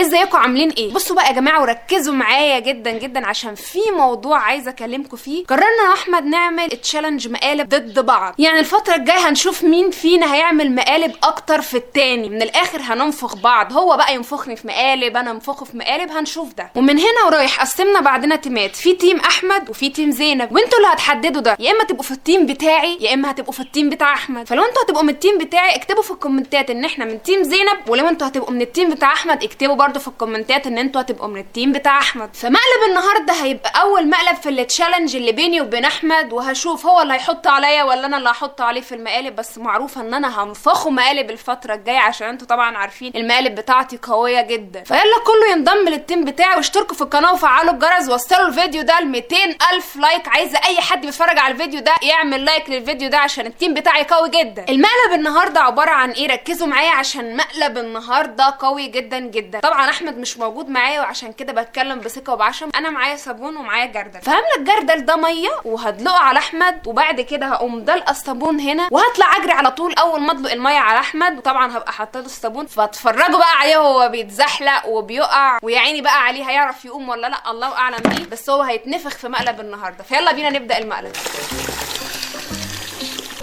ازيكم عاملين إيه؟ بصوا بقى يا جماعة وركزوا معايا جدا جدا عشان في موضوع عايزه أكلمكم فيه. قررنا أنا واحمد نعمل challenge مقالب ضد بعض. يعني الفترة الجاية هنشوف مين فينا هيعمل مقالب أكتر في التاني. من الآخر هننفخ بعض. هو بقى ينفخني في مقالب أنا أنفخه في مقالب هنشوف ده. ومن هنا ورايح قسمنا بعضنا تيمات. في team أحمد وفي team زينب. وانتوا اللي هتحددوا ده. يا إما تبقوا في ال team بتاعي يا إما هتبقوا في ال team بتاع أحمد. فلو أنتوا هتبقوا من ال team بتاعي اكتبوا في الكومنتات إن إحنا من team زينب. ولو أنتوا هتبقوا من ال team بتاع أحمد اكتبوا برضو في الكومنتات إن أنتوا هتبقوا من ال team بتاع أحمد. فمقلب النهارده هيبقى أول مقلب في ال challenge اللي بيني وبين أحمد وهشوف هو اللي هيحط عليا ولا أنا اللي هحط عليه في المقالب بس معروفة إن أنا هنفخه مقالب الفترة الجاية عشان أنتوا طبعا عارفين المقالب بتاعتي قوية جدا. فيلا كله ينضم لل team بتاعي واشتركوا في القناة وفعلوا الجرس وصلوا الفيديو ده ل 200 ألف like. عايزه أي حد بيتفرج على الفيديو ده يعمل like للفيديو ده عشان ال team بتاعي قوي جدا. المقلب النهارده عبارة عن إيه؟ ركزوا معايا عشان مقلب النهارده قوي جدا جدا. طبعا أحمد مش موجود معايا وعشان كده بتكلم بثقة وبعشم. أنا معايا صابون ومعايا جردل. فهملى الجردل ده مية وهدلقه على أحمد وبعد كده هقوم دلقة الصابون هنا وهطلع أجري على طول أول ما ادلق المية على أحمد. وطبعا هبقى حاطة له الصابون. فاتفرجوا بقى عليه وهو بيتزحلق وبيقع ويا عيني بقى عليه هيعرف يقوم ولا لأ. الله أعلم بيه. بس هو هيتنفخ في مقلب النهارده. فيلا بينا نبدأ المقلب.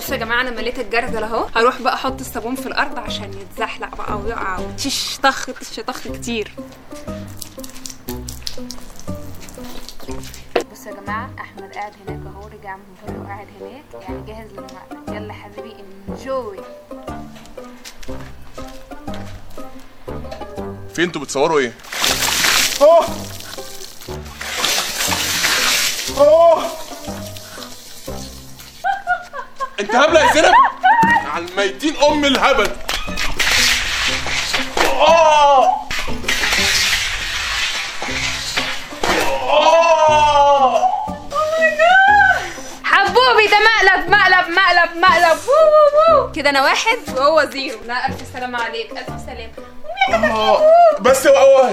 بصوا يا جماعة أنا مليت الجردل أهو. هروح بقى أحط الصابون في الأرض عشان يتزحلق بقى ويقع وتش طخ تش طخ كتير. بصوا يا جماعة أحمد قاعد هناك أهو رجع من بره وقاعد هناك. يعني جاهز للمقلب يلا حبيبي انجوي في أنتوا بتصوروا إيه؟ أوه! أوه! انت هبلة يا زينب؟ على الميتين أم الهبل. حبوبي ده مقلب مقلب مقلب مقلب. وو وو وو. كده أنا واحد وهو زيرو. لا ألف سلامة عليك ألف سلامة آه. بس هو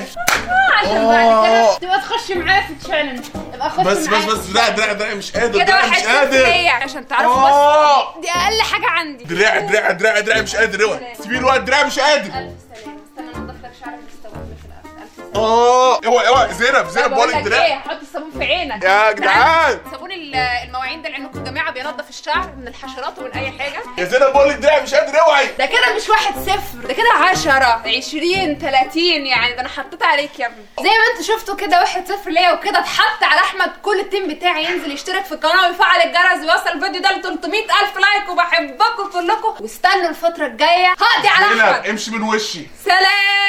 تخش معايا في ال challenge تبقى تخش بس بس بس دراع دراع دراع مش قادر كده دراع واحد مش قادر. ليا عشان تعرفوا آه. بس دي أقل حاجة عندي. دراع دراع دراع دراع مش قادر اوعى. سيبيه الوقت دراع مش قادر. ألف سلامة استنى انضف لك شعرك بالصابون في ألف سلامة آه. اوعى اوعى. زينب زينب بقول لك دراع. إيه؟ حط الصابون في عينك. يا جدعان. المواعين ده لانكم يا جماعة بينضف الشعر من الحشرات ومن أي حاجة. يا زينب بقول لك دراع مش قادر اوعي. ده كده مش واحد صفر ده كده عشرة عشرين تلاتين يعني ده أنا حطيت عليك يا ابني. زي ما أنتوا شفتوا كده واحد صفر ليا وكده اتحط على أحمد كل ال team بتاعي ينزل يشترك في القناة ويفعل الجرس ويوصل الفيديو ده ل 300 ألف like وبحبكم كلكم. واستنوا الفترة الجاية. هقضي على أحمد. امشي من وشي. سلام.